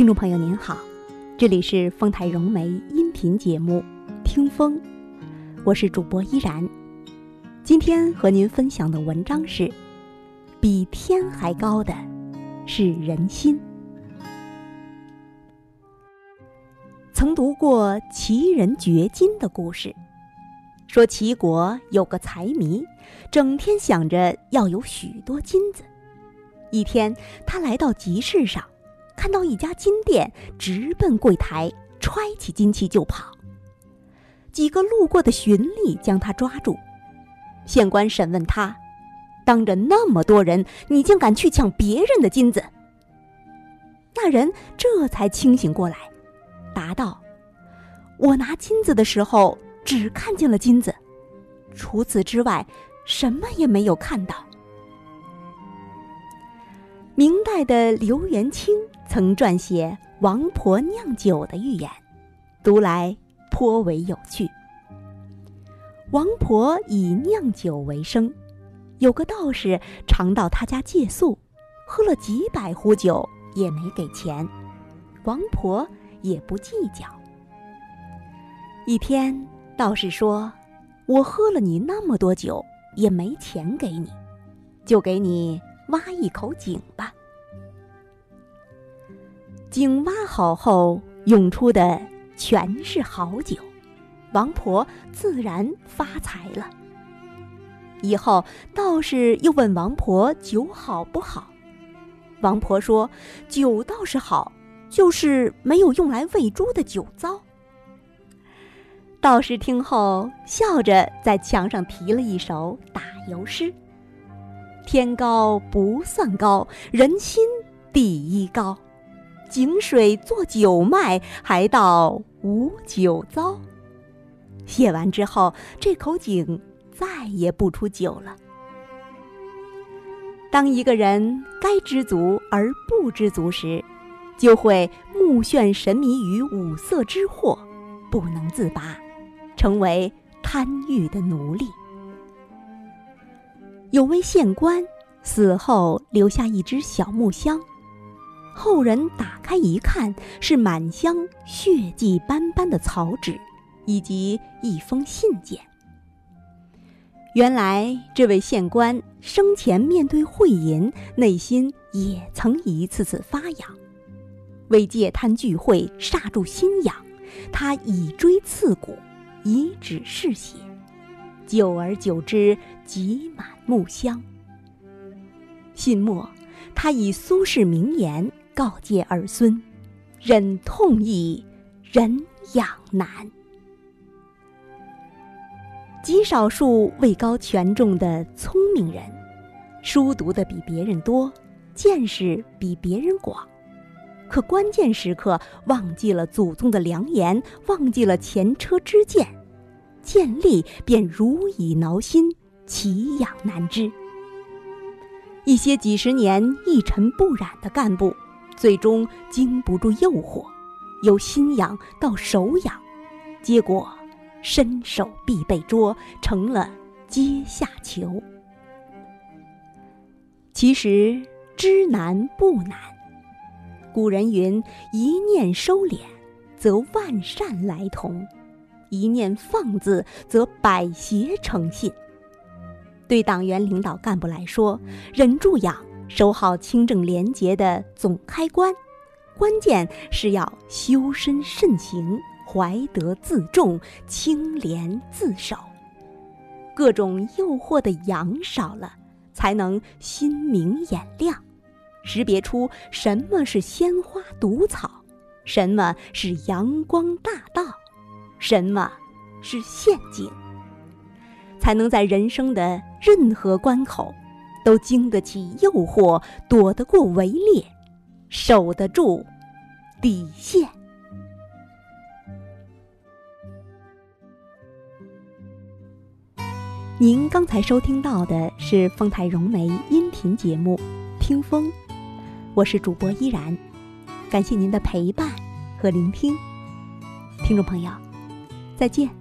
听众朋友您好，这里是丰台融媒音频节目《听风》，我是主播依然。今天和您分享的文章是：比天还高的是人心。曾读过齐人掘金的故事，说齐国有个财迷，整天想着要有许多金子。一天，他来到集市上。看到一家金店，直奔柜台，揣起金器就跑。几个路过的巡吏将他抓住，县官审问他：“当着那么多人，你竟敢去抢别人的金子？”那人这才清醒过来，答道：“我拿金子的时候，只看见了金子，除此之外，什么也没有看到。”明代的刘元清曾撰写王婆酿酒的寓言，读来颇为有趣。王婆以酿酒为生，有个道士常到他家借宿，喝了几百壶酒也没给钱，王婆也不计较。一天，道士说：“我喝了你那么多酒，也没钱给你，就给你。”挖一口井吧。井挖好后，涌出的全是好酒，王婆自然发财了。以后道士又问王婆酒好不好，王婆说酒倒是好，就是没有用来喂猪的酒糟。道士听后笑着在墙上题了一首打油诗。天高不算高，人心第一高。井水做酒卖，还道无酒糟。写完之后，这口井再也不出酒了。当一个人该知足而不知足时，就会目眩神迷于五色之祸，不能自拔，成为贪欲的奴隶。有位县官死后留下一只小木箱，后人打开一看，是满箱血迹斑斑的草纸，以及一封信件。原来这位县官生前面对贿银，内心也曾一次次发痒，为戒贪聚会刹住心痒，他以锥刺骨，以指示血。久而久之，挤满木箱。信末，他以苏轼名言告诫儿孙：“忍痛易，忍养难。”极少数位高权重的聪明人，书读的比别人多，见识比别人广，可关键时刻忘记了祖宗的良言，忘记了前车之鉴。见利便如蚁挠心，奇痒难支。一些几十年一尘不染的干部，最终经不住诱惑，由心痒到手痒，结果伸手必被捉，成了阶下囚。其实知难不难，古人云：“一念收敛，则万善来同。”一念放肆，则百邪成信。对党员领导干部来说，忍住痒，守好清正廉洁的总开关，关键是要修身慎行，怀德自重，清廉自守。各种诱惑的痒少了，才能心明眼亮，识别出什么是鲜花毒草，什么是阳光大道。什么是陷阱？才能在人生的任何关口，都经得起诱惑，躲得过围猎，守得住底线。您刚才收听到的是丰台融媒音频节目《听风》，我是主播依然，感谢您的陪伴和聆听，听众朋友。再见。